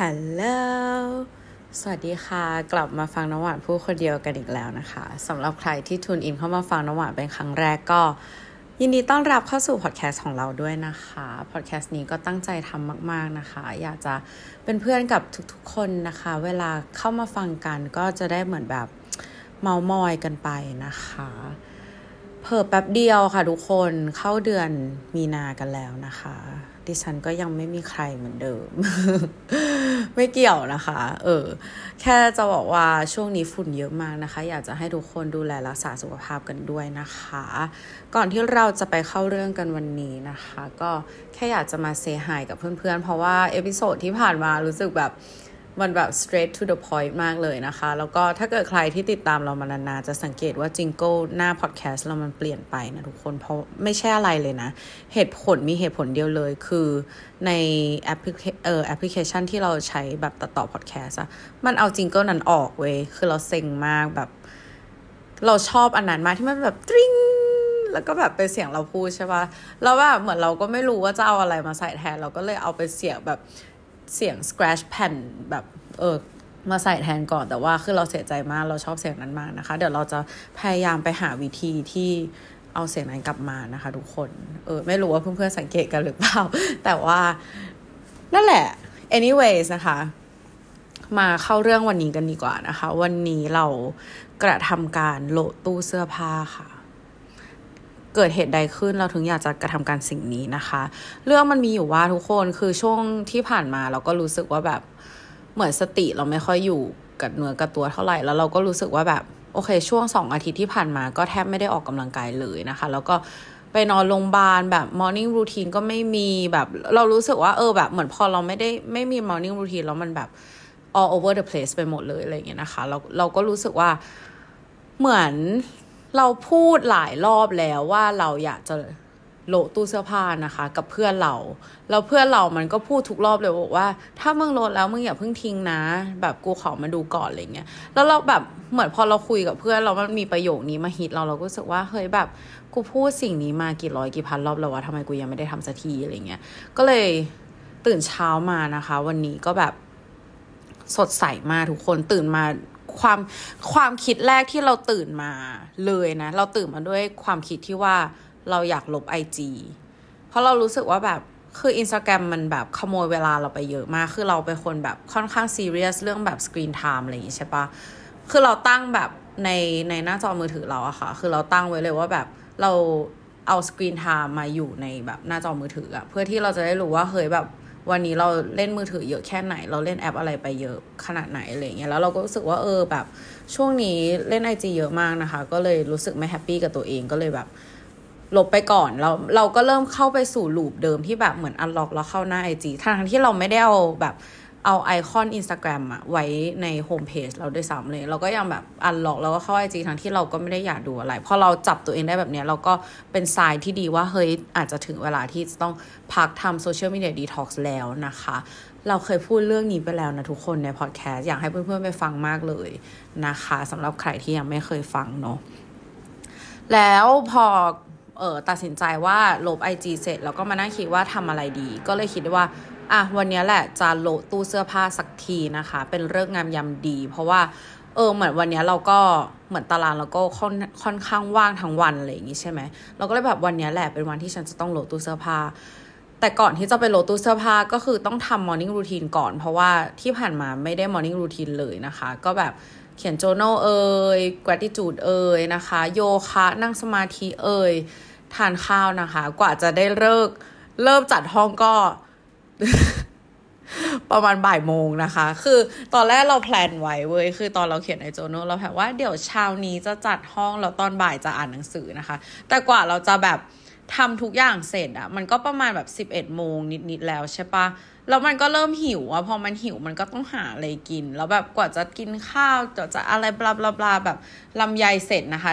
ฮัลโหล สวัสดีค่ะ กลับมาฟังน้ำหวานพูดคนเดียวกันอีกแล้วนะคะสำหรับใครที่ทุนอินเข้ามาฟังน้ำหวานเป็นครั้งแรกก็ ยินดีต้อนรับเข้าสู่พอดแคสต์ของเราด้วยนะคะ พอดแคสต์นี้ก็ตั้งใจทำมาก ๆนะคะ อยากจะเป็นเพื่อนกับทุกๆคนนะคะ เวลาเข้ามาฟังกันก็จะได้เหมือนแบบเมามอยกันไปนะคะเพิ่แป๊บเดียวค่ะทุกคนเข้าเดือนมีนากันแล้วนะคะ ดิฉันก็ยังไม่มีใครเหมือนเดิม ไม่เกี่ยวนะคะ เออ แค่จะบอกว่าช่วงนี้ฝุ่นเยอะมากนะคะ อยากจะให้ทุกคนดูแลรักษาสุขภาพกันด้วยนะคะ ก่อนที่เราจะไปเข้าเรื่องกันวันนี้นะคะ ก็แค่อยากจะมา say hi กับเพื่อนๆ เพราะว่า episode ที่ผ่านมารู้สึกแบบ มันแบบ straight to the point มากเลยนะคะ แล้วก็ถ้าเกิดใครที่ติดตามเรามานานๆ จะสังเกตว่า jingle หน้าพอดแคสต์เรามันเปลี่ยนไปนะทุกคน เพราะไม่ใช่อะไรเลยนะ เหตุผลมีเหตุผลเดียวเลย คือในแอปพลิเคเออแอปพลิเคชันที่เราใช้แบบตัดต่อพอดแคสต์อะมันเอา jingle นั้นออกเว้ย คือเราเซ็งมากแบบ เราชอบอันนั้นมากที่มันแบบตริงแล้วก็แบบเป็นเสียงเราพูดใช่ปะแล้วแบบเหมือนเราก็ไม่รู้ว่าจะเอาอะไรมาใส่แทน เราก็เลยเอาเป็นเสียงแบบ เสียง scratch pen แบบเออมาใส่แทนก่อนแต่ว่าคือเราเสียใจมากเราชอบเสียงนั้นมากนะคะ เดี๋ยวเราจะพยายามไปหาวิธีที่เอาเสียงนั้นกลับมานะคะ ทุกคนเออไม่รู้ว่าเพื่อนๆสังเกตกันหรือเปล่า แต่ว่านั่นแหละ anyways นะคะ มาเข้าเรื่องวันนี้กันดีกว่านะคะ วันนี้เรากระทำการโหลดตู้เสื้อผ้าค่ะ เกิดเหตุใดขึ้นเราถึงอยากจะกระทำการสิ่งนี้นะคะ เรื่องมันมีอยู่ว่าทุกคนคือช่วงที่ผ่านมาเราก็รู้สึกว่าแบบเหมือนสติเราไม่ค่อยอยู่กับเนื้อกับตัวเท่าไหร่แล้วเราก็รู้สึกว่าแบบโอเค ช่วงสองอาทิตย์ที่ผ่านมาก็แทบไม่ได้ออกกำลังกายเลยนะคะ แล้วก็ไปนอนโรงพยาบาลแบบมอร์นิ่งรูทีนก็ไม่มีแบบเรารู้สึกว่าเออแบบเหมือนพอเราไม่ได้ไม่มีมอร์นิ่งรูทีนแล้วมันแบบ all over the place ไปหมดเลยอะไรอย่างเงี้ยนะคะเราเราก็รู้สึกว่าเหมือน เราพูดหลายรอบแล้วว่าเราอยากจะโหลตู้เสื้อผ้านะคะ กับเพื่อนเรา แล้วเพื่อนเรามันก็พูดทุกรอบเลยบอกว่า ถ้ามึงโหลดแล้วมึงอย่าเพิ่งทิ้งนะ แบบกูขอมาดูก่อนอะไรเงี้ยแล้วเราแบบเหมือนพอเราคุยกับเพื่อนเรามันมีประโยคนี้มาฮิตเราเราก็รู้สึกว่าเฮ้ยแบบกูพูดสิ่งนี้มากี่ร้อยกี่พันรอบแล้วว่าทำไมกูยังไม่ได้ทำสักทีอะไรเงี้ยก็เลยตื่นเช้ามานะคะ วันนี้ก็แบบสดใสมากทุกคนตื่นมา ความความคิดแรกที่เราตื่นมาเลยนะ เราตื่นมาด้วยความคิดที่ว่าเราอยากลบไอจีเพราะเรารู้สึกว่าแบบคืออินสตาแกรมมันแบบขโมยเวลาเราไปเยอะมาก คือเราเป็นคนแบบค่อนข้างซีเรียสเรื่องแบบ screen time อะไรอย่างงี้ใช่ปะคือเราตั้งแบบในในหน้าจอมือถือเราอะค่ะ คือเราตั้งไว้เลยว่าแบบเราเอา screen time มาอยู่ในแบบหน้าจอมือถืออะเพื่อที่เราจะได้รู้ว่าเฮ้ยแบบ วันนี้เราเล่นมือถือเยอะแค่ไหน เราเล่นแอปอะไรไปเยอะขนาดไหนอะไรเงี้ยแล้วเราก็รู้สึกว่าเออแบบ ช่วงนี้เล่น IG เยอะมากนะคะ ก็เลยรู้สึกไม่ happy กับตัวเองก็เลยแบบลบไปก่อนแล้วเราก็เริ่มเข้าไปสู่ loop เดิมที่แบบเหมือน unlock แล้วเข้าหน้า IG ทั้งที่เราไม่ได้เอาแบบ เอาไอคอนอินสตาแกรมอะไว้ใน home page เราด้วยซ้ำเลย เราก็ยังแบบ unlock แล้วก็เข้า IG ทั้งที่เราก็ไม่ได้อยากดูอะไร พอเราจับตัวเองได้แบบนี้เราก็เป็นสายที่ดีว่า เฮ้ย อาจจะถึงเวลาที่จะต้องพักทำ social media detox แล้วนะคะ เราเคยพูดเรื่องนี้ไปแล้วนะทุกคนในพอดแคสต์อยากให้เพื่อนๆไปฟังมากเลยนะคะสำหรับใครที่ยังไม่เคยฟังเนาะแล้วพอเออตัดสินใจว่าลบ IG เสร็จแล้วก็มานั่งคิดว่าทำอะไรดี ก็เลยคิดว่า อะวันนี้แหละจะโหลดตู้เสื้อผ้าสักทีนะคะ เป็นเรื่องงามยำดี เพราะว่าเออเหมือนวันนี้เราก็เหมือนตารางเราก็ค่อนค่อนข้างว่างทั้งวันอะไรอย่างงี้ใช่ไหมเราก็เลยแบบวันนี้แหละเป็นวันที่ฉันจะต้องโหลดตู้เสื้อผ้า แต่ก่อนที่จะไปโหลดตู้เสื้อผ้าก็คือต้องทำมอร์นิ่งรูทีนก่อน เพราะว่าที่ผ่านมาไม่ได้มอร์นิ่งรูทีนเลยนะคะ ก็แบบเขียนโจโนเอ่ย gratitude เอ่ยนะคะ โยคะนั่งสมาธิเอ่ยทานข้าวนะคะ กว่าจะได้เลิกเริ่มจัดห้องก็ ประมาณบ่ายโมงนะคะ คือตอนแรกเราแพลนไว้เว้ย คือตอนเราเขียนในโจโนเราแผนว่าเดี๋ยวเช้านี้จะจัดห้องแล้วตอนบ่ายจะอ่านหนังสือนะคะ แต่กว่าเราจะแบบทำทุกอย่างเสร็จอะมันก็ประมาณแบบสิบเอ็ดโมงนิดๆแล้วใช่ปะแล้วมันก็เริ่มหิวอะพอมันหิวมันก็ต้องหาอะไรกิน แล้วแบบกว่าจะกินข้าวจะจะอะไรบลาบลาบลาแบบลำไยเสร็จนะคะ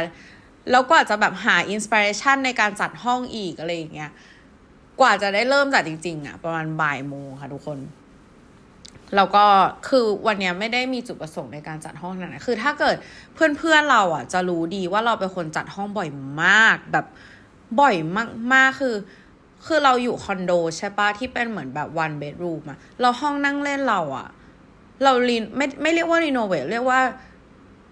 แล้วกว่าจะแบบหาอินสปิเรชันในการจัดห้องอีกอะไรอย่างเงี้ย กว่าจะได้เริ่มจัดจริง ๆอะประมาณบ่ายโมงค่ะทุกคนแล้วก็คือวันนี้ไม่ได้มีจุดประสงค์ในการจัดห้องนั้นคือถ้าเกิดเพื่อนๆเราอะ จะรู้ดีว่าเราเป็นคนจัดห้องบ่อยมากแบบบ่อยมากๆคือ คือเราอยู่คอนโดใช่ปะที่เป็นเหมือนแบบ one bedroom อะเราห้องนั่งเล่นเราอะเรา re ไม่ไม่เรียกว่า renovate เรียกว่า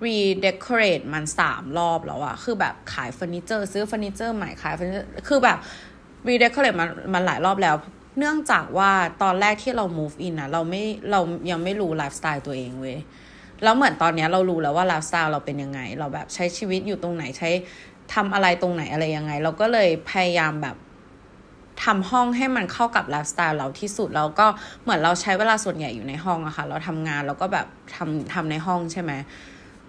redecorate มันสามรอบแล้วอะคือแบบขายเฟอร์นิเจอร์ ซื้อเฟอร์นิเจอร์ใหม่ขายเฟอร์นิเจอร์คือแบบ redecorate มันมันหลายรอบแล้ว เนื่องจากว่าตอนแรกที่เรา move in อะเราไม่เรายังไม่รู้ไลฟ์สไตล์ตัวเองเว้ยแล้วเหมือนตอนนี้เรารู้แล้วว่าไลฟ์สไตล์เราเป็นยังไง เราแบบใช้ชีวิตอยู่ตรงไหนใช้ทำอะไรตรงไหนอะไรยังไง เราก็เลยพยายามแบบทำห้องให้มันเข้ากับไลฟ์สไตล์เราที่สุดแล้วก็เหมือนเราใช้เวลาส่วนใหญ่อยู่ในห้องอะค่ะ เราทำงานเราก็แบบทำทำในห้องใช่ไหม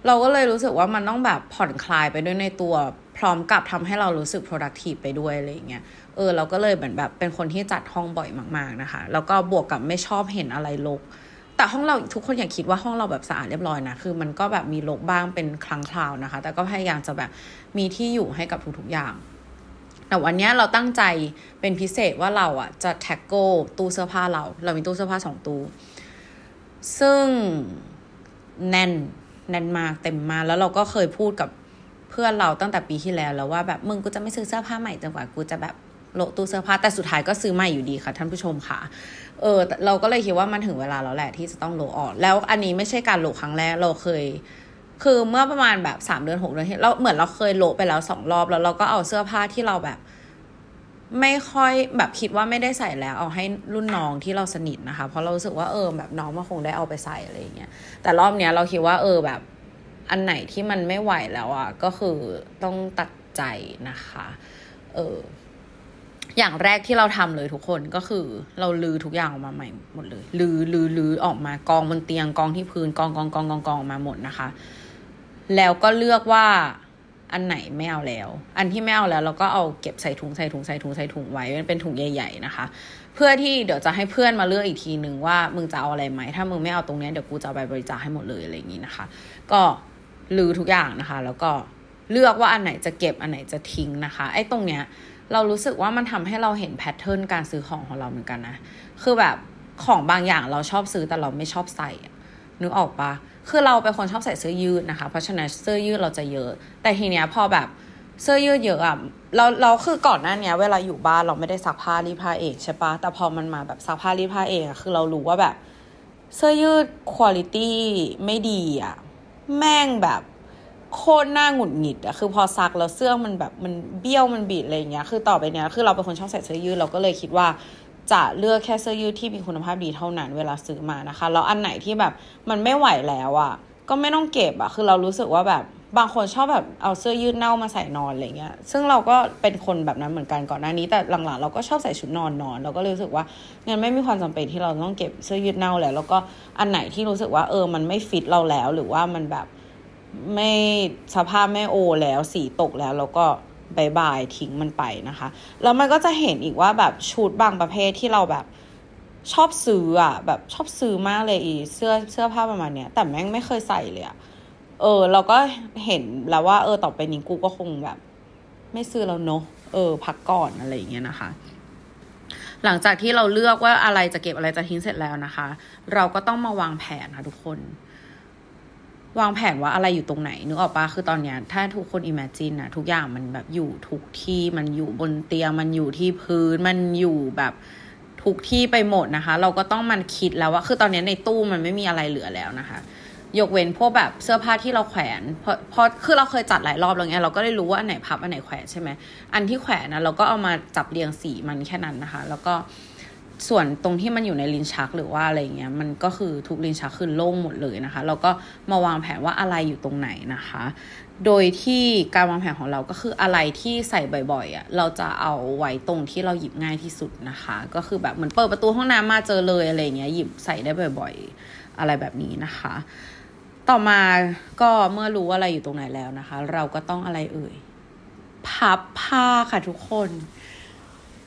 เราก็เลยรู้สึกว่ามันต้องแบบผ่อนคลายไปด้วยในตัว พร้อมกับทำให้เรารู้สึก productive ไปด้วยอะไรอย่างเงี้ยเออเราก็เลยเหมือนแบบเป็นคนที่จัดห้องบ่อยมาก ๆนะคะ แล้วก็บวกกับไม่ชอบเห็นอะไรรกแต่ห้องเราทุกคนอย่าคิดว่าห้องเราแบบสะอาดเรียบร้อยนะคือมันก็แบบมีรกบ้างเป็นครั้งคราวนะคะ แต่ก็พยายามจะแบบมีที่อยู่ให้กับทุกๆอย่างแต่วันนี้เราตั้งใจเป็นพิเศษว่าเราอะจะแท็กโก้ตู้เสื้อผ้าเรา เรามีตู้เสื้อผ้าสองตู้ ซึ่งแน่นแน่นมากเต็มมาแล้วเราก็เคยพูดกับ เพื่อนเราตั้งแต่ปีที่แล้วแล้วว่าแบบมึงกูจะไม่ซื้อเสื้อผ้าใหม่จนกว่ากูจะแบบโลตู้เสื้อผ้าแต่สุดท้ายก็ซื้อใหม่อยู่ดีค่ะ ท่านผู้ชมค่ะ เออเราก็เลยคิดว่ามันถึงเวลาแล้วแหละที่จะต้องโลออก แล้วอันนี้ไม่ใช่การโลครั้งแรกเราเคย คือเมื่อประมาณแบบสามเดือนหกเดือนเราเหมือนเราเคยโลไปแล้วสองรอบแล้วเราก็เอาเสื้อผ้าที่เราแบบ ไม่ค่อยแบบคิดว่าไม่ได้ใส่แล้ว เอาให้รุ่นน้องที่เราสนิทนะคะ เพราะเรารู้สึกว่าเออแบบน้องมันคงได้เอาไปใส่อะไรอย่างเงี้ยแต่รอบเนี้ยเราคิดว่าเออแบบ อันไหนที่มันไม่ไหวแล้วอะก็คือต้องตัดใจนะคะเอออย่างแรกที่เราทำเลยทุกคนก็คือเราลือทุกอย่างออกมาใหม่หมดเลยลือลือลือออกมากองบนเตียงกองที่พื้นกองกองกองกองกองออกมาหมดนะคะ แล้วก็เลือกว่าอันไหนไม่เอาแล้ว อันที่ไม่เอาแล้ว เราก็เอาเก็บใส่ถุงใส่ถุงใส่ถุงใส่ถุงไว้เป็นถุงใหญ่ ๆนะคะ เพื่อที่เดี๋ยวจะให้เพื่อนมาเลือกอีกทีหนึ่งว่ามึงจะเอาอะไรไหมถ้ามึงไม่เอาตรงนี้เดี๋ยวกูจะไปบริจาคให้หมดเลยอะไรอย่างนี้นะคะ ก็ ลือทุกอย่างนะคะ แล้วก็เลือกว่าอันไหนจะเก็บอันไหนจะทิ้งนะคะ ไอ้ตรงเนี้ยเรารู้สึกว่ามันทำให้เราเห็นแพทเทิร์นการซื้อของของเราเหมือนกันนะ คือแบบของบางอย่างเราชอบซื้อแต่เราไม่ชอบใส่นึกออกปะคือเราเป็นคนชอบใส่เสื้อยืดนะคะ เพราะฉะนั้นเสื้อยืดเราจะเยอะ แต่ทีเนี้ยพอแบบเสื้อยืดเยอะอะเราเราคือก่อนหน้านี้เวลาอยู่บ้านเราไม่ได้ซักผ้ารีดผ้าเองใช่ปะแต่พอมันมาแบบซักผ้ารีดผ้าเองอะคือเรารู้ว่าแบบเสื้อยืดคุณภาพไม่ดีอะ แม่งแบบโคตรหน้าหงุดหงิดอะคือพอซักแล้วเสื้อมันแบบมันเบี้ยวมันบิดอะไรเงี้ย คือต่อไปเนี้ยคือเราเป็นคนชอบใส่เสื้อยืดเราก็เลยคิดว่าจะเลือกแค่เสื้อยืดที่มีคุณภาพดีเท่านั้นเวลาซื้อมานะคะ แล้วอันไหนที่แบบมันไม่ไหวแล้วอะ ก็ไม่ต้องเก็บอะคือเรารู้สึกว่าแบบบางคนชอบแบบเอาเสื้อยืดเน่ามาใส่นอนอะไรเงี้ย ซึ่งเราก็เป็นคนแบบนั้นเหมือนกันก่อนหน้านี้ แต่หลังๆเราก็ชอบใส่ชุดนอนนอน เราก็รู้สึกว่างั้นไม่มีความจำเป็นที่เราต้องเก็บเสื้อยืดเน่าแล้ว แล้วก็อันไหนที่รู้สึกว่าเออ มันไม่ฟิตเราแล้ว หรือว่ามันแบบไม่สภาพไม่โอแล้ว สีตกแล้วแล้วก็บายบายทิ้งมันไปนะคะ แล้วมันก็จะเห็นอีกว่าแบบชุดบางประเภทที่เราแบบ ชอบซื้ออะแบบชอบซื้อมากเลยอีเสื้อเสื้อผ้าประมาณเนี้ย แต่แม่งไม่เคยใส่เลยอะเออ เราก็เห็นแล้วว่า เออต่อไปนี้กูก็คงแบบ ไม่ซื้อแล้วเนาะเออ พักก่อนอะไรอย่างเงี้ยนะคะ หลังจากที่เราเลือกว่าอะไรจะเก็บอะไรจะทิ้งเสร็จแล้วนะคะ เราก็ต้องมาวางแผนค่ะทุกคน วางแผนว่าอะไรอยู่ตรงไหนนึกออกปะคือตอนเนี้ยถ้าทุกคน imagine อะทุกอย่างมันแบบอยู่ทุกที่มันอยู่บนเตียงมันอยู่ที่พื้นมันอยู่แบบ ทุกที่ไปหมดนะคะ เราก็ต้องมันคิดแล้วว่าคือตอนนี้ในตู้มันไม่มีอะไรเหลือแล้วนะคะ ยกเว้นพวกแบบเสื้อผ้าที่เราแขวนเพราะเพราะคือเราเคยจัดหลายรอบแล้วไงเราก็ได้รู้ว่าอันไหนพับอันไหนแขวนใช่ไหมอันที่แขวนนะเราก็เอามาจับเรียงสีมันแค่นั้นนะคะ แล้วก็ ส่วนตรงที่มันอยู่ในลิ้นชักหรือว่าอะไรเงี้ยมันก็คือทุกลิ้นชักคือโล่งหมดเลยนะคะเราก็มาวางแผนว่าอะไรอยู่ตรงไหนนะคะ โดยที่การวางแผนของเราก็คืออะไรที่ใส่บ่อยๆอะเราจะเอาไว้ตรงที่เราหยิบง่ายที่สุดนะคะ ก็คือแบบเหมือนเปิดประตูห้องน้ำมาเจอเลยอะไรเงี้ยหยิบใส่ได้บ่อย ๆ อะไรแบบนี้นะคะ ต่อมาก็เมื่อรู้ว่าอะไรอยู่ตรงไหนแล้วนะคะ เราก็ต้องอะไรเอ่ยพับผ้าค่ะทุกคน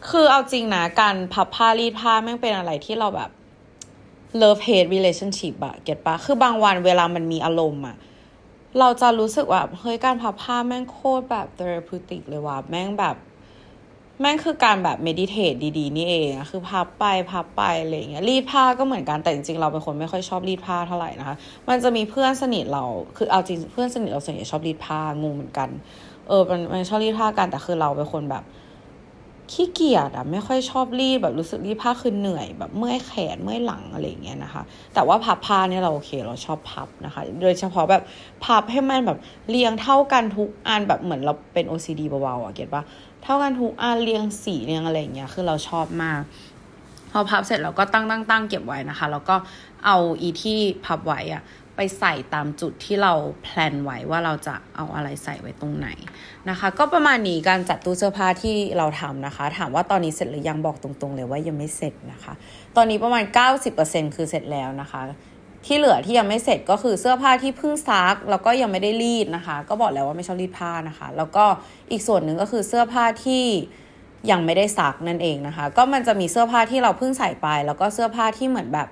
คือเอาจริงนะ การพับผ้ารีดผ้าแม่งเป็นอะไรที่เราแบบ love hate relationship อะเก็ตปะคือบางวันเวลามันมีอารมณ์อะเราจะรู้สึกว่าเฮ้ยการพับผ้าแม่งโคตรแบบ therapeutic เลยว่ะแม่งแบบ แม่งคือการแบบ meditate ดีๆ นี่เองอะคือพับไปพับไปอะไรเงี้ยรีดผ้าก็เหมือนกันแต่จริงๆเราเป็นคนไม่ค่อยชอบรีดผ้าเท่าไหร่นะคะ มันจะมีเพื่อนสนิทเราคือเอาจริงเพื่อนสนิทเราส่วนใหญ่ชอบรีดผ้างงเหมือนกัน เออมันชอบรีดผ้ากันแต่คือเราเป็นคนแบบ ขี้เกียจอะไม่ค่อยชอบรีดแบบรู้สึกรีดผ้าคือเหนื่อย แบบเมื่อยแขนเมื่อยหลังอะไรอย่างเงี้ยนะคะ แต่ว่าพับผ้าเนี่ยเราโอเคเราชอบพับนะคะ โดยเฉพาะแบบพับให้มันแบบเรียงเท่ากันทุกอันแบบเหมือนเราเป็น OCD เบาๆอะเก็ตปะเท่ากันทุกอันเรียงสีเรียงอะไรอย่างเงี้ยคือเราชอบมาก พอพับเสร็จเราก็ตั้งตั้งตั้งเก็บไว้นะคะ แล้วก็เอาอีที่พับไว้อะ ไปใส่ตามจุดที่เราแพลนไว้ว่าเราจะเอาอะไรใส่ไว้ตรงไหนนะคะ ก็ประมาณนี้การจัดตู้เสื้อผ้าที่เราทำนะคะ ถามว่าตอนนี้เสร็จหรือยังบอกตรงๆเลยว่ายังไม่เสร็จนะคะ ตอนนี้ประมาณ 90%คือเสร็จแล้วนะคะ ที่เหลือที่ยังไม่เสร็จก็คือเสื้อผ้าที่เพิ่งซักแล้วก็ยังไม่ได้รีดนะคะ ก็บอกแล้วว่าไม่ชอบรีดผ้านะคะ แล้วก็อีกส่วนหนึ่งก็คือเสื้อผ้าที่ยังไม่ได้ซักนั่นเองนะคะ ก็มันจะมีเสื้อผ้าที่เราเพิ่งใส่ไป แล้วก็เสื้อผ้าที่เหมือนแบบ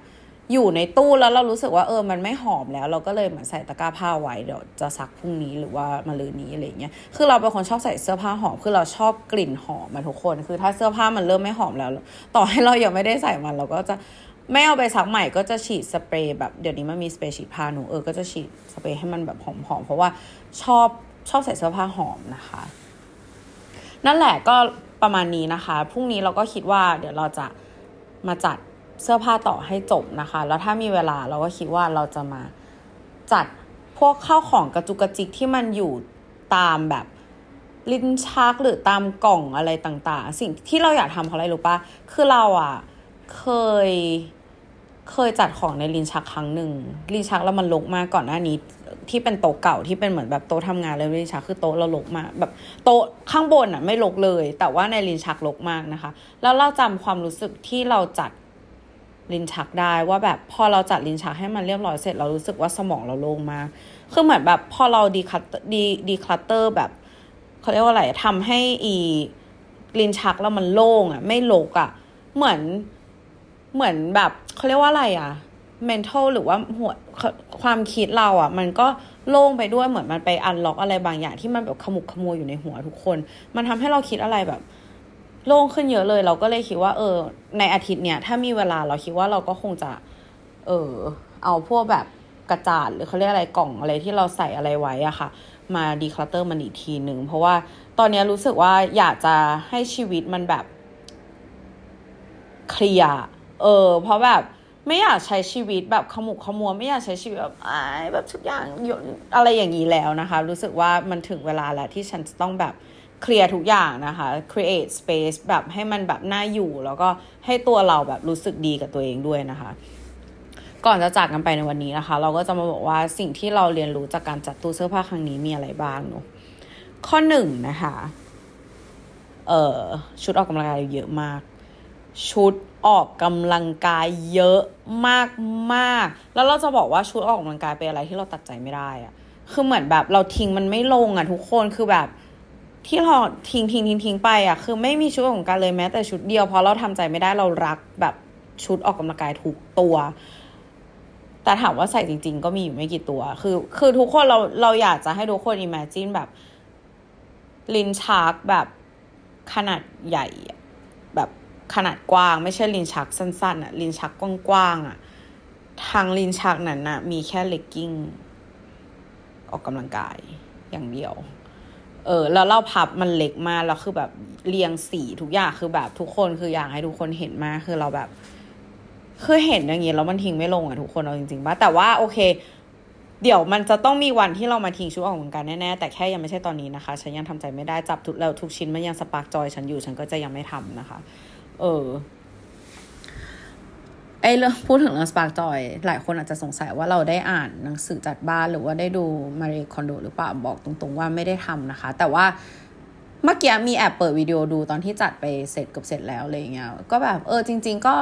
อยู่ในตู้แล้วเรารู้สึกว่าเออมันไม่หอมแล้ว เราก็เลยเหมือนใส่ตะกร้าผ้าไว้เดี๋ยวจะซักพรุ่งนี้หรือว่ามาลืนนี้อะไรเงี้ยคือเราเป็นคนชอบใส่เสื้อผ้าหอมคือเราชอบกลิ่นหอมมาทุกคน คือถ้าเสื้อผ้ามันเริ่มไม่หอมแล้ว ต่อให้เรายังไม่ได้ใส่มันเราก็จะไม่เอาไปซักใหม่ก็จะฉีดสเปรย์แบบเดี๋ยวนี้มันมีสเปรย์ฉีดผ้าหนูเออก็จะฉีดสเปรย์ให้มันแบบหอมๆเพราะว่าชอบชอบใส่เสื้อผ้าหอมนะคะ นั่นแหละก็ประมาณนี้นะคะพรุ่งนี้เราก็คิดว่าเดี๋ยวเราจะมาจัด เสื้อผ้าต่อให้จบนะคะ แล้วถ้ามีเวลาเราก็คิดว่าเราจะมาจัดพวกข้าวของกระจุกกระจิกที่มันอยู่ตามแบบลิ้นชักหรือตามกล่องอะไรต่างๆ สิ่งที่เราอยากทำเพราะอะไรรู้ปะคือเราอะเคยเคยจัดของในลิ้นชักครั้งหนึ่งลิ้นชักแล้วมันลกมากก่อนหน้านี้ ที่เป็นโต๊ะเก่าที่เป็นเหมือนแบบโต๊ะทำงานเลยลิ้นชักคือโต๊ะเราลกมากแบบโต๊ะข้างบนอะไม่ลกเลย แต่ว่าในลิ้นชักลกมากนะคะ แล้วเราจำความรู้สึกที่เราจัด ลิ้นชักได้ว่าแบบพอเราจัดลิ้นชักให้มันเรียบร้อยเสร็จเรารู้สึกว่าสมองเราโล่งมากคือเหมือนแบบพอเรา declut de declutter แบบเขาเรียกว่าอะไรทำให้อีลิ้นชักแล้วมันโล่งอะ ไม่รกอะ เหมือนเหมือนแบบเขาเรียกว่าอะไรอะ mental หรือว่าหัวความคิดเราอะ มันก็โล่งไปด้วยเหมือนมันไป unlock อะไรบางอย่างที่มันแบบขมุกขมัวอยู่ในหัวทุกคน มันทำให้เราคิดอะไรแบบ โล่งขึ้นเยอะเลย เราก็เลยคิดว่า เออ ในอาทิตย์เนี้ยถ้ามีเวลาเราคิดว่าเราก็คงจะ เออ เอาพวกแบบกระจาดหรือเขาเรียกอะไรกล่องอะไรที่เราใส่อะไรไว้อะค่ะ มา declutter มันอีกทีหนึ่งเพราะว่าตอนนี้รู้สึกว่าอยากจะให้ชีวิตมันแบบเคลียร์เออ เพราะแบบไม่อยากใช้ชีวิตแบบขมุกขมัวไม่อยากใช้ชีวิตแบบอายแบบทุกอย่างอะไรอย่างนี้แล้วนะคะ รู้สึกว่ามันถึงเวลาแล้วที่ฉันจะต้องแบบ เคลียร์ทุกอย่างนะคะ create space แบบให้มันแบบน่าอยู่ แล้วก็ให้ตัวเราแบบรู้สึกดีกับตัวเองด้วยนะคะ ก่อนจะจากกันไปในวันนี้นะคะ เราก็จะมาบอกว่าสิ่งที่เราเรียนรู้จากการจัดตู้เสื้อผ้าครั้งนี้มีอะไรบ้างเนาะข้อหนึ่งนะคะ เอ่อชุดออกกำลังกายเยอะมาก ชุดออกกำลังกายเยอะมากมากแล้วเราจะบอกว่าชุดออกกำลังกายเป็นอะไรที่เราตัดใจไม่ได้อะคือเหมือนแบบเราทิ้งมันไม่ลงอะทุกคนคือแบบ ที่เราทิ้งทิ้งทิ้งทิ้งไปอะคือไม่มีชุดออกกำลังกายเลยแม้แต่ชุดเดียวเพราะเราทำใจไม่ได้เรารักแบบชุดออกกำลังกายทุกตัว แต่ถามว่าใส่จริง ๆ ก็มีอยู่ไม่กี่ตัว คือ คือทุกคนเราเราอยากจะให้ทุกคน imagine แบบ ลิ้นชักแบบขนาดใหญ่ แบบขนาดกว้าง ไม่ใช่ลิ้นชักสั้นๆอะลิ้นชักกว้างๆอะทั้งลิ้นชักนั้นนะมีแค่เลกกิ้งออกกำลังกายอย่างเดียว เออแล้วเราพับมันเล็กมากแล้วคือแบบเรียงสีทุกอย่างคือแบบทุกคนคืออยากให้ทุกคนเห็นมากคือเราแบบ คือเห็นอย่างเงี้ยแล้วมันทิ้งไม่ลงอะทุกคนเอาจริงๆป่ะแต่ว่าโอเค เดี๋ยวมันจะต้องมีวันที่เรามาทิ้งชุดออกกำลังกายแน่ๆแต่แค่ยังไม่ใช่ตอนนี้นะคะ ฉันยังทำใจไม่ได้จับทุกแล้วทุกชิ้นมันยัง spark joy ฉันอยู่ฉันก็จะยังไม่ทำนะคะ เออ ไอ้เรื่องพูดถึงเรื่อง spark joyหลายคนอาจจะสงสัยว่าเราได้อ่านหนังสือจัดบ้านหรือว่าได้ดูมารีคอนโดหรือเปล่าบอกตรงๆว่าไม่ได้ทำนะคะ แต่ว่าเมื่อกี้มีแอบเปิดวิดีโอดูตอนที่จัดไปเสร็จกับเสร็จแล้วอะไรเงี้ยก็แบบเออจริง ๆ ก็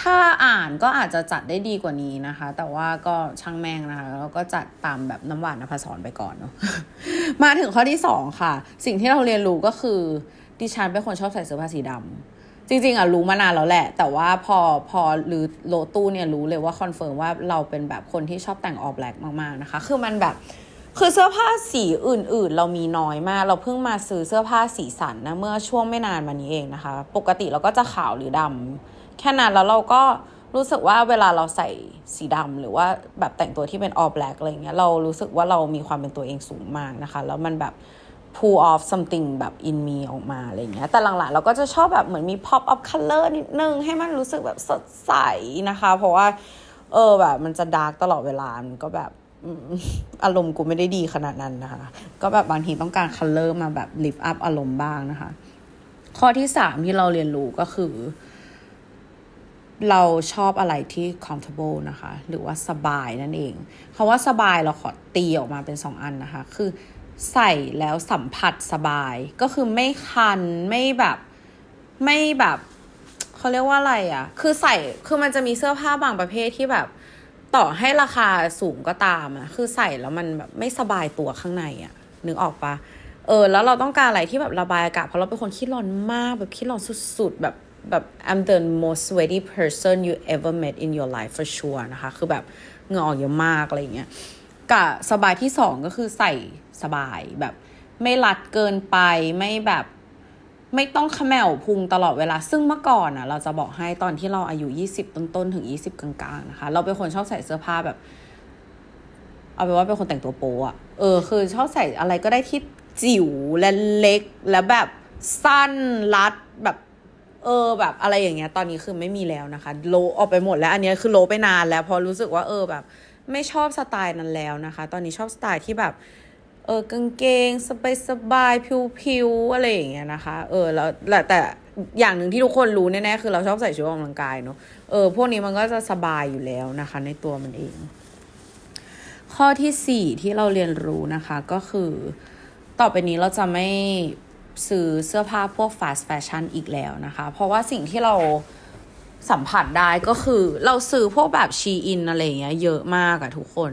ถ้าอ่านก็อาจจะจัดได้ดีกว่านี้นะคะ แต่ว่าก็ช่างแม่งนะคะแล้วก็จัดตามแบบน้ำหวานนภศรไปก่อนเนาะมาถึงข้อที่สองค่ะ สิ่งที่เราเรียนรู้ก็คือดิฉันเป็นคนชอบใส่เสื้อผ้าสีดำ จริง ๆอะรู้มานานแล้วแหละ แต่ว่าพอพอรื้อโละตู้เนี่ยรู้เลยว่า confirm ว่าเราเป็นแบบคนที่ชอบแต่ง all black มากๆนะคะ คือมันแบบคือเสื้อผ้าสีอื่นๆ เรามีน้อยมาก เราเพิ่งมาซื้อเสื้อผ้าสีสันนะเมื่อช่วงไม่นานมานี้เองนะคะ ปกติเราก็จะขาวหรือดำแค่นั้นแล้วเราก็รู้สึกว่าเวลาเราใส่สีดำหรือว่าแบบแต่งตัวที่เป็นออ l แบล็กอะไรเงี้ยเรารู้สึกว่าเรามีความเป็นตัวเองสูงมากนะคะ แล้วมันแบบ pull off something แบบ in me ออกมาอะไรเงี้ย แต่หลังๆ เราก็จะชอบแบบเหมือนมี pop up color นิดนึง ให้มันรู้สึกแบบสดใสนะคะ เพราะว่า เออแบบมันจะดาร์กตลอดเวลา มันก็แบบอารมณ์กูไม่ได้ดีขนาดนั้นนะคะ ก็แบบบางทีต้องการ color มาแบบ lift up อารมณ์บ้างนะคะ ข้อที่สามที่เราเรียนรู้ก็คือ เราชอบอะไรที่ comfortable นะคะ หรือว่าสบายนั่นเองคาว่าสบายเราขอตีออกมาเป็นสองอันนะคะ คือ ใส่แล้วสัมผัสสบาย ก็คือไม่คันไม่แบบไม่แบบเขาเรียกว่าอะไรอะ่ะ คือใส่คือมันจะมีเสื้อผ้าบางประเภทที่แบบ ต่อให้ราคาสูงก็ตามอะ่ะ คือใส่แล้วมันแบบไม่สบายตัวข้างในอะ่ะนึกออกปะเออ แล้วเราต้องการอะไรที่แบบระบายอากาศเพราะเราเป็นคนขี้ร้อนมากแบบขี้ร้อนสุดๆแบบแบบ I'm the most sweaty person you ever met in your life for sure นะคะ คือแบบเหงื่อออกเยอะมากอะไรเงี้ย กับสบายที่สองก็คือใส่สบายแบบ ไม่รัดเกินไปไม่แบบไม่ต้องขมแมวพุงตลอดเวลา ซึ่งเมื่อก่อนอะ เราจะบอกให้ตอนที่เราอายุยี่สิบต้นๆ ถึงยี่สิบกลางๆนะคะ เราเป็นคนชอบใส่เสื้อผ้าแบบ เอาเป็นว่าเป็นคนแต่งตัวโป๊อะเออ คือชอบใส่อะไรก็ได้ที่จิ๋วและเล็กและแบบสั้นรัดแบบ เออแบบอะไรอย่างเงี้ย ตอนนี้คือไม่มีแล้วนะคะ โลออกไปหมดแล้ว อันนี้คือโลไปนานแล้วพอรู้สึกว่าเออแบบ ไม่ชอบสไตล์นั้นแล้วนะคะ ตอนนี้ชอบสไตล์ที่แบบเออกางเกงสบายสบายผิวๆอะไรอย่างเงี้ยนะคะ เออแล้วแต่อย่างหนึ่งที่ทุกคนรู้แน่ๆคือเราชอบใส่ชุดออกกำลังกายเนาะเออพวกนี้มันก็จะสบายอยู่แล้วนะคะ ในตัวมันเอง ข้อที่สี่ที่เราเรียนรู้นะคะก็คือ ต่อไปนี้เราจะไม่ซื้อเสื้อผ้าพวก fast fashion อีกแล้วนะคะ เพราะว่าสิ่งที่เรา สัมผัสได้ก็คือเราซื้อพวกแบบ SHEIN อะไรเงี้ยเยอะมากอะทุกคน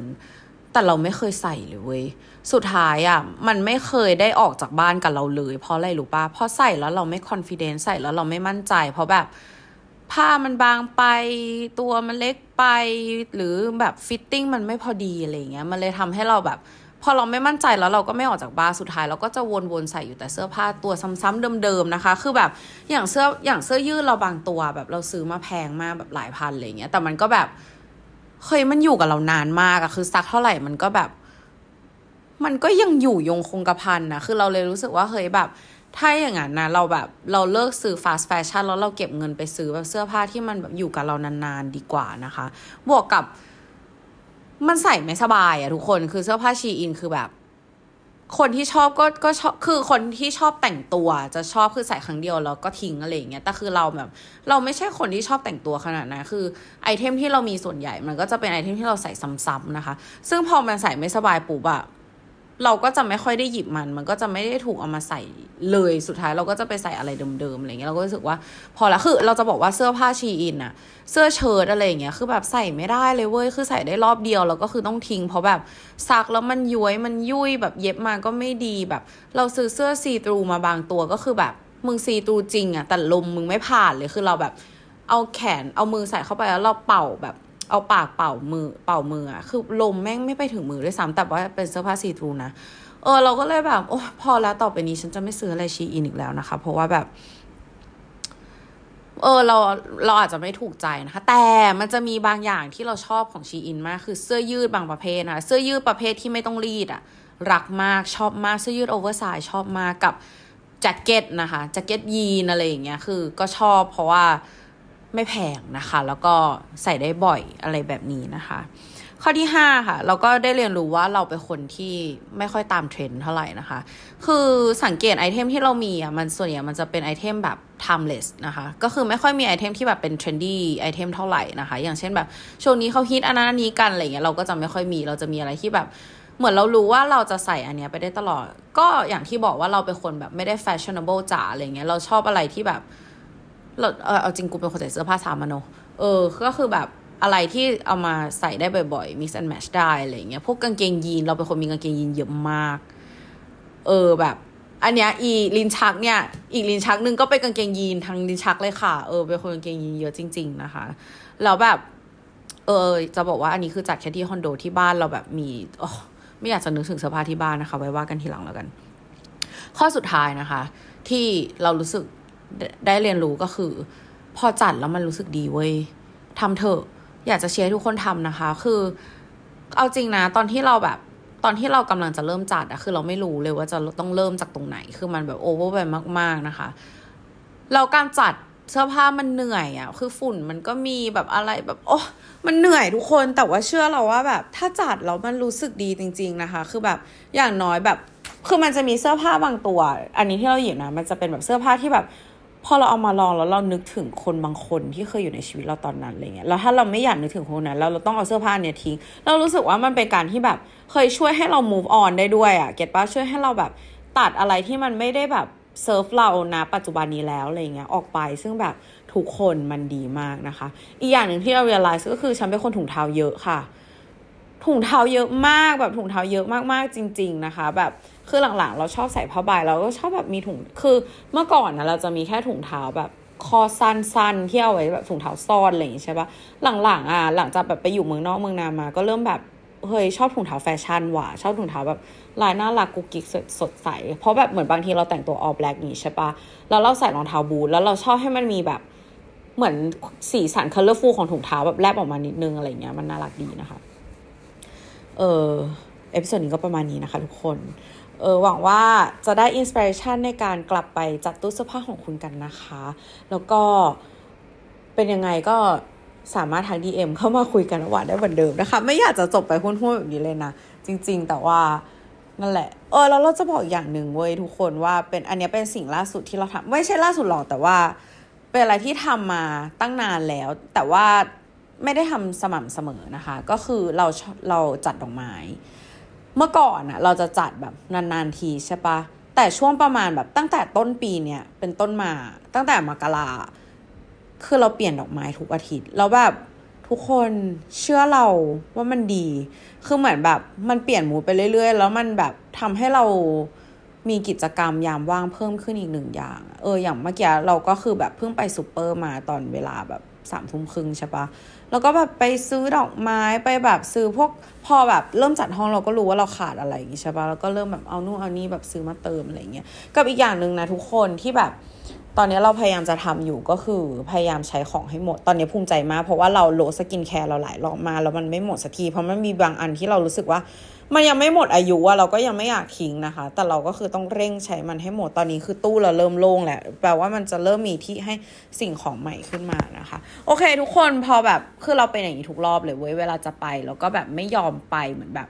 แต่เราไม่เคยใส่เลยเว้ยสุดท้ายอะมันไม่เคยได้ออกจากบ้านกับเราเลย เพราะอะไรรู้ปะเพราะใส่แล้วเราไม่ confidence ใส่แล้วเราไม่มั่นใจ เพราะแบบผ้ามันบางไปตัวมันเล็กไป หรือแบบ fitting มันไม่พอดีอะไรเงี้ยมันเลยทำให้เราแบบ พอเราไม่มั่นใจแล้วเราก็ไม่ออกจากบ้านสุดท้ายเราก็จะวนๆใส่อยู่แต่เสื้อผ้าตัวซ้ำๆเดิมๆนะคะ คือแบบอย่างเสื้ออย่างเสื้อยืดเราบางตัวแบบเราซื้อมาแพงมากแบบหลายพันอะไรเงี้ยแต่มันก็แบบเคยมันอยู่กับเรานานมากอะคือซักเท่าไหร่มันก็แบบ มันก็ยังอยู่ยงคงกระพันนะคือเราเลยรู้สึกว่าเฮ้ยแบบถ้าอย่างนั้นนะเราแบบเราเลิกซื้อฟาสต์แฟชั่นแล้วเราเก็บเงินไปซื้อแบบเสื้อผ้าที่มันแบบอยู่กับเรานานๆดีกว่านะคะ บวกกับ มันใส่ไม่สบายอะทุกคนคือเสื้อผ้าชีอินคือแบบ คนที่ชอบก็ก็ชอบคือคนที่ชอบแต่งตัว จะชอบคือใส่ครั้งเดียวแล้วก็ทิ้งอะไรอย่างเงี้ยแต่คือเราแบบ เราไม่ใช่คนที่ชอบแต่งตัวขนาดนั้นคือ item ที่เรามีส่วนใหญ่มันก็จะเป็น item ที่เราใส่ซ้ำๆนะคะ ซึ่งพอมันใส่ไม่สบายปุ๊บอะ เราก็จะไม่ค่อยได้หยิบมัน มันก็จะไม่ได้ถูกเอามาใส่เลย สุดท้ายเราก็จะไปใส่อะไรเดิมๆอะไรเงี้ย เราก็รู้สึกว่า พอละ คือเราจะบอกว่าเสื้อผ้า SHEIN อะเสื้อเชิ้ตอะไรเงี้ย คือแบบใส่ไม่ได้เลยเว้ย คือใส่ได้รอบเดียวแล้วก็คือต้องทิ้ง เพราะแบบซักแล้วมันย้วย มันยุ่ยแบบเย็บมาก็ไม่ดีแบบ เราซื้อเสื้อซีตรูมาบางตัวก็คือแบบมึงซีตรูจริงอะแต่ลมมึงไม่ผ่านเลย คือเราแบบเอาแขนเอามือใส่เข้าไปแล้วเราเป่าแบบ เอาปากเป่ามือเป่ามืออะคือลมแม่งไม่ไปถึงมือด้วยซ้ำแต่ว่าเป็นเสื้อผ้าซีทรูนะเออเราก็เลยแบบโอ้พอแล้วต่อไปนี้ฉันจะไม่ซื้ออะไรชีอินอีกแล้วนะคะ เพราะว่าแบบ เออเราเราอาจจะไม่ถูกใจนะคะ แต่มันจะมีบางอย่างที่เราชอบของ SHEIN มาก คือเสื้อยืดบางประเภทนะเสื้อยืดประเภทที่ไม่ต้องรีดอะรักมากชอบมากเสื้อยืด oversize ชอบมากกับแจ็คเก็ตนะคะแจ็คเก็ตยีนอะไรอย่างเงี้ยคือก็ชอบเพราะว่า ไม่แพงนะคะ แล้วก็ใส่ได้บ่อยอะไรแบบนี้นะคะ ข้อที่ 5 ค่ะ เราก็ได้เรียนรู้ว่าเราเป็นคนที่ไม่ค่อยตามเทรนด์เท่าไหร่นะคะ คือสังเกต item ที่เรามีอะมันส่วนใหญ่มันจะเป็น item แบบ timeless นะคะ ก็คือไม่ค่อยมีไอเทมที่แบบเป็น trendy ไอเทมเท่าไหร่นะคะ อย่างเช่นแบบช่วงนี้เขาฮิตอันนั้นอันนี้กันอะไรเงี้ยเราก็จะไม่ค่อยมีเราจะมีอะไรที่แบบเหมือนเรารู้ว่าเราจะใส่อันเนี้ยไปได้ตลอด ก็อย่างที่บอกว่าเราเป็นคนแบบไม่ได้ fashionable จ๋าอะไรเงี้ย เราชอบอะไรที่แบบ เราเออเอาจริงกูเป็นคนใส่เสื้อผ้าสามัญเนอะเออ ก็คือแบบอะไรที่เอามาใส่ได้บ่อยๆ mix and match ได้อะไรเงี้ย พวกกางเกงยีน เราเป็นคนมีกางเกงยีนเยอะมาก เออแบบ อันเนี้ยอีลินชักเนี่ย อีกลินชักหนึ่งก็เป็นกางเกงยีนทางลินชักเลยค่ะ เออเป็นคนกางเกงยีนเยอะจริง ๆ นะคะ แล้วแบบ เออจะบอกว่าอันนี้คือจัดแค่ที่คอนโดที่บ้านเราแบบมีโอ้ไม่อยากจะนึกถึงเสื้อผ้าที่บ้านนะคะ ไว้ว่ากันทีหลังแล้วกัน ข้อสุดท้ายนะคะ ที่เรารู้สึก ได้เรียนรู้ก็คือ พอจัดแล้วมันรู้สึกดีเว้ยทำเถอะ อยากจะเชียร์ทุกคนทำนะคะ คือ เอาจริงนะ ตอนที่เราแบบตอนที่เรากำลังจะเริ่มจัดอะคือเราไม่รู้เลยว่าจะต้องเริ่มจากตรงไหน คือมันแบบโอเวอร์ไปมาก ๆ นะคะเราการจัดเสื้อผ้ามันเหนื่อยอะคือฝุ่นมันก็มีแบบอะไรแบบโอ้มันเหนื่อยทุกคนแต่ว่าเชื่อเราว่าแบบถ้าจัดแล้วมันรู้สึกดีจริง ๆ นะคะ คือแบบอย่างน้อยแบบ คือมันจะมีเสื้อผ้าบางตัว อันนี้ที่เราหยิบนะ มันจะเป็นแบบเสื้อผ้าที่แบบ พอเราเอามาลองแล้วเรานึกถึงคนบางคนที่เคยอยู่ในชีวิตเราตอนนั้นอะไรเงี้ยแล้วถ้าเราไม่อยากนึกถึงคนนั้นแล้วเราต้องเอาเสื้อผ้าเนี่ยทิ้ง เรารู้สึกว่ามันเป็นการที่แบบเคยช่วยให้เรา move on ได้ด้วยอะเก็ตป้าช่วยให้เราแบบตัดอะไรที่มันไม่ได้แบบเซิร์ฟเรานะปัจจุบันนี้แล้วอะไรเงี้ยออกไปซึ่งแบบทุกคนมันดีมากนะคะ อีกอย่างหนึ่งที่เรา realize ก็คือฉันเป็นคนถุงเท้าเยอะค่ะ ถุงเท้าเยอะมากแบบถุงเท้าเยอะมากๆจริง ๆนะคะ แบบ คือหลังๆ เราชอบใส่ผ้าใบเราก็ชอบแบบมีถุง คือเมื่อก่อนนะเราจะมีแค่ถุงเท้าแบบคอสัสั้นๆที่เอาไว้แบบถุงเท้าซ่อนอะไรอย่างงี้ใช่ปะหลังๆอะหลังจากแบบไปอยู่เมืองนอกเมืองนามา ก็เริ่มแบบเฮ้ยชอบถุงเท้าแฟชั่นว่ะชอบถุงเท้าแบบลายน่ารักกุกกิ๊กสดใส เพราะแบบเหมือนบางทีเราแต่งตัวออ l แบล็กนี่ใช่ปะแล้วเราใส่รองเท้าบูทแล้วเราชอบให้มันมีแบบเหมือนสีสัน colorful ของถุงเท้าแบบแลบออกมานิดนึงอะไรเงี้ยมันน่ารักดีนะคะ เออ episode นี้ก็ประมาณนี้นะคะทุกคน เออหวังว่าจะได้ inspiration ในการกลับไปจัดตู้เสื้อผ้าของคุณกันนะคะ แล้วก็เป็นยังไงก็สามารถทาง DM เข้ามาคุยกันว่าได้เหมือนเดิมนะคะ ไม่อยากจะจบไปหุ้นๆแบบนี้เลยนะ จริง ๆ แต่ว่านั่นแหละ เออแล้วเราจะบอกอย่างหนึ่งเว้ยทุกคนว่าเป็นอันนี้เป็นสิ่งล่าสุดที่เราทำไม่ใช่ล่าสุดหรอกแต่ว่า เป็นอะไรที่ทำมาตั้งนานแล้ว แต่ว่าไม่ได้ทำสม่ำเสมอนะคะ ก็คือเราเราจัดดอกไม้ เมื่อก่อนอะเราจะจัดแบบนานๆทีใช่ปะแต่ช่วงประมาณแบบตั้งแต่ต้นปีเนี่ยเป็นต้นมาตั้งแต่มกราคือเราเปลี่ยนดอกไม้ทุกอาทิตย์แล้วแบบทุกคนเชื่อเราว่ามันดี คือเหมือนแบบมันเปลี่ยนมูดไปเรื่อย ๆ แล้วมันแบบทำให้เรามีกิจกรรมยามว่างเพิ่มขึ้นอีกหนึ่งอย่าง เอออย่างเมื่อกี้เราก็คือแบบเพิ่งไปซูเปอร์มาตอนเวลาแบบสามทุ่มครึ่งใช่ปะ แล้วก็แบบไปซื้อดอกไม้ไปแบบซื้อพวกพอแบบเริ่มจัดห้องเราก็รู้ว่าเราขาดอะไรอย่างงี้ใช่ปะแล้วก็เริ่มแบบเอานู่นเอานี่แบบซื้อมาเติมอะไรเงี้ยกับอีกอย่างหนึ่งนะทุกคนที่แบบ ตอนนี้เราพยายามจะทำอยู่ก็คือพยายามใช้ของให้หมด ตอนนี้ภูมิใจมากเพราะว่าเราโละสกินแคร์เราหลายรอบมาแล้วมันไม่หมดสักทีเพราะมันมีบางอันที่เรารู้สึกว่า มันยังไม่หมดอายุอะเราก็ยังไม่อยากทิ้งนะคะ แต่เราก็คือต้องเร่งใช้มันให้หมดตอนนี้คือตู้เราเริ่มโล่งแหละแปลว่ามันจะเริ่มมีที่ให้สิ่งของใหม่ขึ้นมานะคะ โอเค ทุกคนพอแบบคือเราเป็นอย่างนี้ทุกรอบเลยเว้ยเวลาจะไปแล้วก็แบบไม่ยอมไปเหมือนแบบ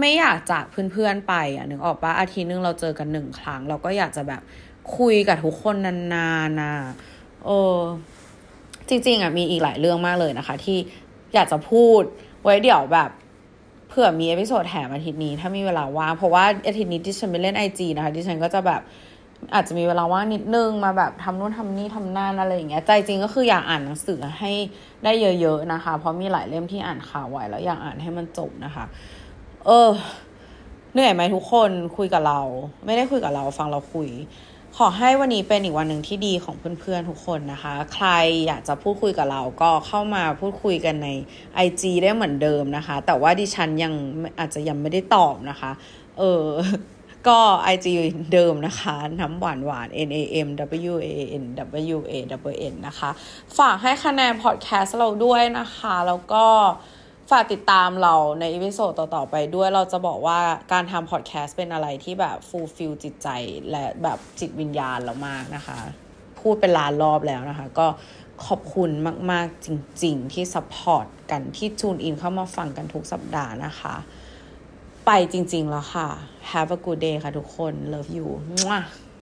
ไม่อยากจากเพื่อนๆไปอะนึกออกปะอาทิตย์นึงเราเจอกันหนึ่งครั้ง เราก็อยากจะแบบคุยกับทุกคนนานๆนะเออจริงๆอะมีอีกหลายเรื่องมากเลยนะคะ ที่อยากจะพูดไว้เดี๋ยวแบบ เผื่อมี episode แถมอาทิตย์นี้ ถ้ามีเวลาว่าง เพราะว่าอาทิตย์นี้ดิฉันไปเล่น IG นะคะดิฉันก็จะแบบอาจจะมีเวลาว่างนิดนึงมาแบบทำนู่นทำนี่ทำนั่นอะไรอย่างเงี้ยใจจริงก็คืออยากอ่านหนังสือให้ได้เยอะๆนะคะ เพราะมีหลายเล่มที่อ่านข่าวไว้แล้วอยากอ่านให้มันจบนะคะ เออเหนื่อยไหมทุกคนคุยกับเรา ไม่ได้คุยกับเราฟังเราคุย ขอให้วันนี้เป็นอีกวันหนึ่งที่ดีของเพื่อนๆทุกคนนะคะ ใครอยากจะพูดคุยกับเราก็เข้ามาพูดคุยกันใน IG ได้เหมือนเดิมนะคะ แต่ว่าดิฉันยังอาจจะยังไม่ได้ตอบนะคะ เออก็ IG เดิมนะคะ น้ำหวานหวาน N A M W A N W A W N นะคะ ฝากให้คะแนนพอดแคสต์เราด้วยนะคะ แล้วก็ ฝากติดตามเราใน episode ต่อ ๆ ไปด้วยเราจะบอกว่าการทำพอดแคสต์เป็นอะไรที่แบบ fulfill จิตใจและแบบจิตวิญญาณเรามากนะคะ พูดเป็นล้านรอบแล้วนะคะ ก็ขอบคุณมาก ๆ จริง ๆ ที่ support กันที่จูนอินเข้ามาฟังกันทุกสัปดาห์นะคะ ไปจริง ๆ แล้วค่ะ Have a good day ค่ะทุกคน Love you